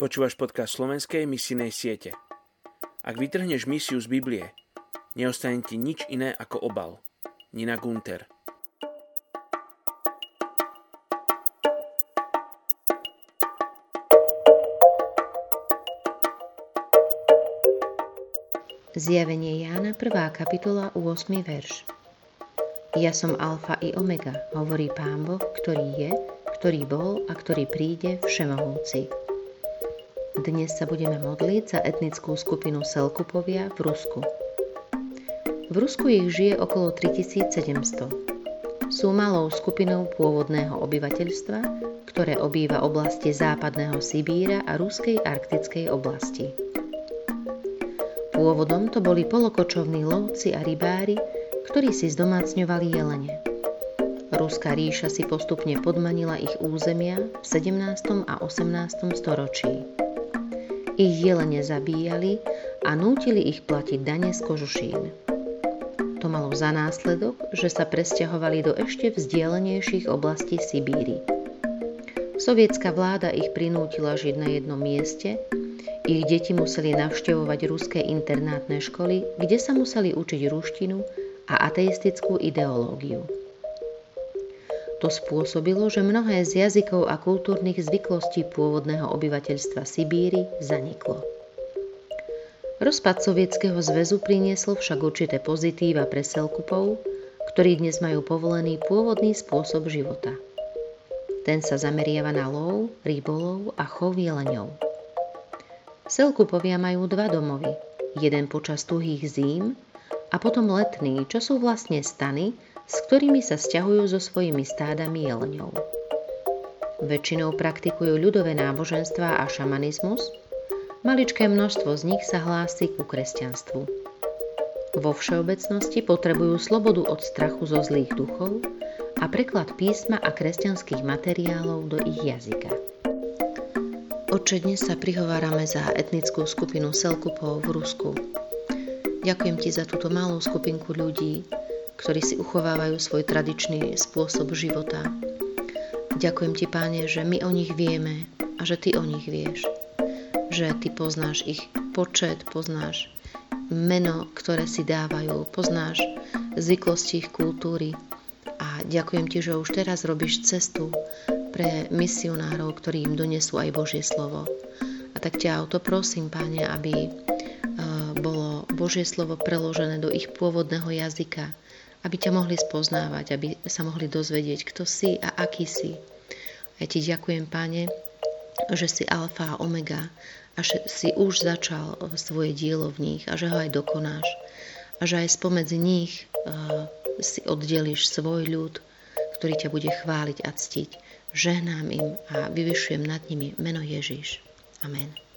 Počúvaš podcast slovenskej misijnej siete. Ak vytrhneš misiu z Biblie, neostane ti nič iné ako obal. Nina Gunter Zjavenie Jána 1. kapitola 8. verš Ja som alfa i omega, hovorí Pán Boh, ktorý je, ktorý bol a ktorý príde všemohúci. Dnes sa budeme modliť za etnickú skupinu Selkupovia v Rusku. V Rusku ich žije okolo 3700. Sú malou skupinou pôvodného obyvateľstva, ktoré obýva oblasti západného Sibíra a ruskej arktickej oblasti. Pôvodom to boli polokočovní lovci a rybári, ktorí si zdomácňovali jelene. Ruská ríša si postupne podmanila ich územia v 17. a 18. storočí. Ich jelene zabíjali a nútili ich platiť dane z kožušín. To malo za následok, že sa presťahovali do ešte vzdialenejších oblastí Sibíry. Sovietská vláda ich prinútila žiť na jednom mieste, ich deti museli navštevovať ruské internátne školy, kde sa museli učiť ruštinu a ateistickú ideológiu. To spôsobilo, že mnohé z jazykov a kultúrnych zvyklostí pôvodného obyvateľstva Sibíry zaniklo. Rozpad Sovietskeho zväzu priniesol však určité pozitíva pre Selkupov, ktorí dnes majú povolený pôvodný spôsob života. Ten sa zameriava na lov, rybolov a chov jeleňov. Selkupovia majú dva domovy, jeden počas tuhých zím a potom letný, čo sú vlastne stany, s ktorými sa stiahujú so svojimi stádami jelňov. Väčšinou praktikujú ľudové náboženstva a šamanizmus, maličké množstvo z nich sa hlási ku kresťanstvu. Vo všeobecnosti potrebujú slobodu od strachu zo zlých duchov a preklad písma a kresťanských materiálov do ich jazyka. Oče, dnes sa prihovárame za etnickú skupinu Selkupov v Rusku. Ďakujem ti za túto malú skupinku ľudí, ktorí si uchovávajú svoj tradičný spôsob života. Ďakujem ti, páne, že my o nich vieme a že ty o nich vieš. Že ty poznáš ich počet, poznáš meno, ktoré si dávajú, poznáš zvyklosti ich kultúry a ďakujem ti, že už teraz robíš cestu pre misionárov, ktorí im donesú aj Božie slovo. A tak ťa o to prosím, páne, aby eh, bolo Božie slovo preložené do ich pôvodného jazyka, aby ťa mohli spoznávať, aby sa mohli dozvedieť, kto si a aký si. Ja ti ďakujem, Páne, že si alfa a omega a že si už začal svoje dielo v nich a že ho aj dokonáš. A že aj spomedzi nich uh, si oddeliš svoj ľud, ktorý ťa bude chváliť a ctiť. Žehnám im a vyvyšujem nad nimi meno Ježiš. Amen.